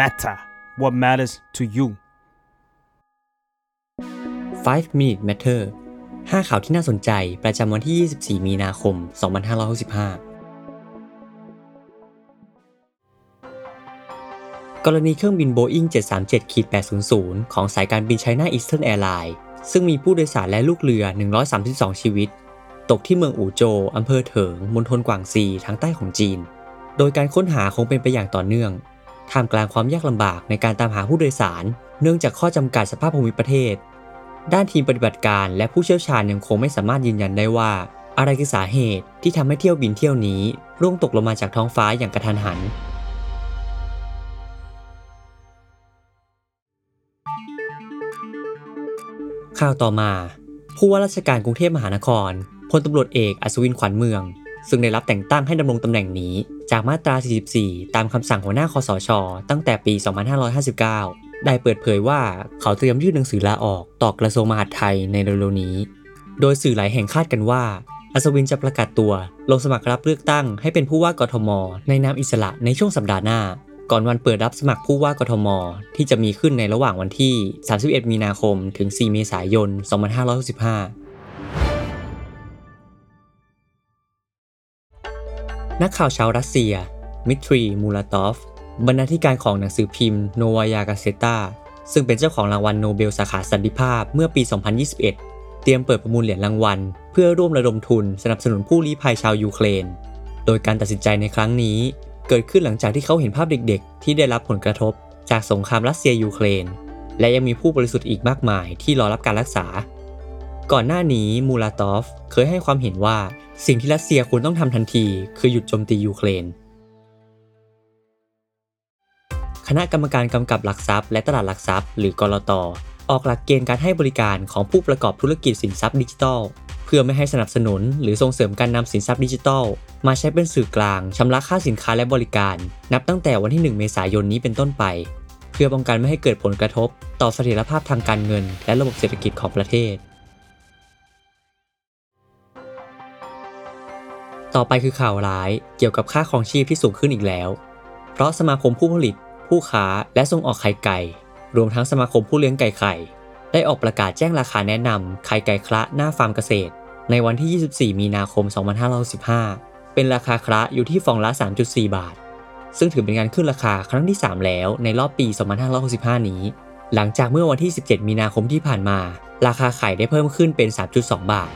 matter what matters to you 5 Minute Matter 5ข่าวที่น่าสนใจประจำวันที่ 24 มีนาคม 2565 กรณีเครื่องบิน Boeing 737-800 ของสายการบิน China Eastern Airlines ซึ่งมีผู้โดยสารและลูกเรือ 132 ชีวิต ตกที่เมืองอู่โจวอำเภอเถิง มณฑลกวางซี ทางใต้ของจีน โดยการค้นหาคงเป็นไปอย่างต่อเนื่อง ท่ามกลางความยากลำบากในการตามหาผู้โดยสาร เนื่องจากข้อจำกัดสภาพภูมิประเทศ ด้านทีมปฏิบัติการและผู้เชี่ยวชาญยังคงไม่สามารถยืนยันได้ว่า อะไรคือสาเหตุที่ทำให้เที่ยวบินเที่ยวนี้ร่วงตกลงมาจากท้องฟ้าอย่างกระทันหันข่าวต่อมา ผู้ว่าราชการกรุงเทพมหานครพลตำรวจเอกอัศวินขวัญเมือง ซึ่งได้รับแต่งตั้งให้ดำรงตำแหน่งนี้ จากมาตรา 44 ตามคำสั่งหัวหน้าคอสช ตั้งแต่ปี 2559 ได้เปิดเผยว่าเขาเตรียมยื่นหนังสือลาออกต่อกระทรวงมหาดไทยในเร็วๆนี้ โดยสื่อหลายแห่งคาดกันว่า อัศวินจะประกาศตัว ลงสมัครรับเลือกตั้งให้เป็นผู้ว่ากทม ในนามอิสระในช่วงสัปดาห์หน้า ก่อนวันเปิดรับสมัครผู้ว่ากทม ที่จะมีขึ้นในระหว่างวันที่ 31 มีนาคม ถึง 4 เมษายน 2565 นักข่าวชาวรัสเซีย มิทรีมูราตอฟ บรรณาธิการของหนังสือพิมพ์โนวายากาเซตาซึ่งเป็นเจ้าของรางวัลโนเบลสาขาสันติภาพเมื่อปี 2021 เตรียมเปิดประมูลเหรียญรางวัล เพื่อร่วมระดมทุนสนับสนุนผู้ลี้ภัยชาวยูเครน โดยการตัดสินใจในครั้งนี้ เกิดขึ้นหลังจากที่เขาเห็นภาพเด็กๆ ที่ได้รับผลกระทบ จากสงครามรัสเซียยูเครน และยังมีผู้บริสุทธิ์อีกมากมายที่รอรับการรักษา ก่อนหน้านี้มูราตอฟเคยให้ความเห็นว่าสิ่งที่รัสเซียควรต้องทำทันที คือหยุดโจมตียูเครน คณะกรรมการกำกับหลักทรัพย์และตลาดหลักทรัพย์หรือ ก.ล.ต. ออกหลักเกณฑ์การให้บริการของผู้ประกอบธุรกิจสินทรัพย์ดิจิทัล เพื่อไม่ให้สนับสนุน หรือส่งเสริมการนำสินทรัพย์ดิจิทัล มาใช้เป็นสื่อกลางชำระค่าสินค้าและบริการ นับตั้งแต่วันที่ 1 เมษายนนี้เป็นต้นไป เพื่อป้องกันไม่ให้เกิดผลกระทบ ต่อเสถียรภาพทางการเงิน และระบบเศรษฐกิจของประเทศ ต่อไปคือข่าวร้ายเกี่ยวกับค่าครองชีพที่สูงขึ้นอีกแล้ว เพราะสมาคมผู้ผลิต ผู้ค้า และส่งออกไข่ไก่ รวมทั้งสมาคมผู้เลี้ยงไก่ไข่ ได้ออกประกาศแจ้งราคาแนะนำไข่ไก่คละหน้าฟาร์มเกษตร ในวันที่ 24 มีนาคม 2515 เป็นราคาคละอยู่ที่ฟองละ 3.4 บาท ซึ่งถือเป็นการขึ้นราคาครั้งที่ 3 แล้วในรอบปี 2565 นี้ หลังจากเมื่อวันที่ 17 มีนาคมที่ผ่านมา ราคาไข่ได้เพิ่มขึ้นเป็น 3.2 บาท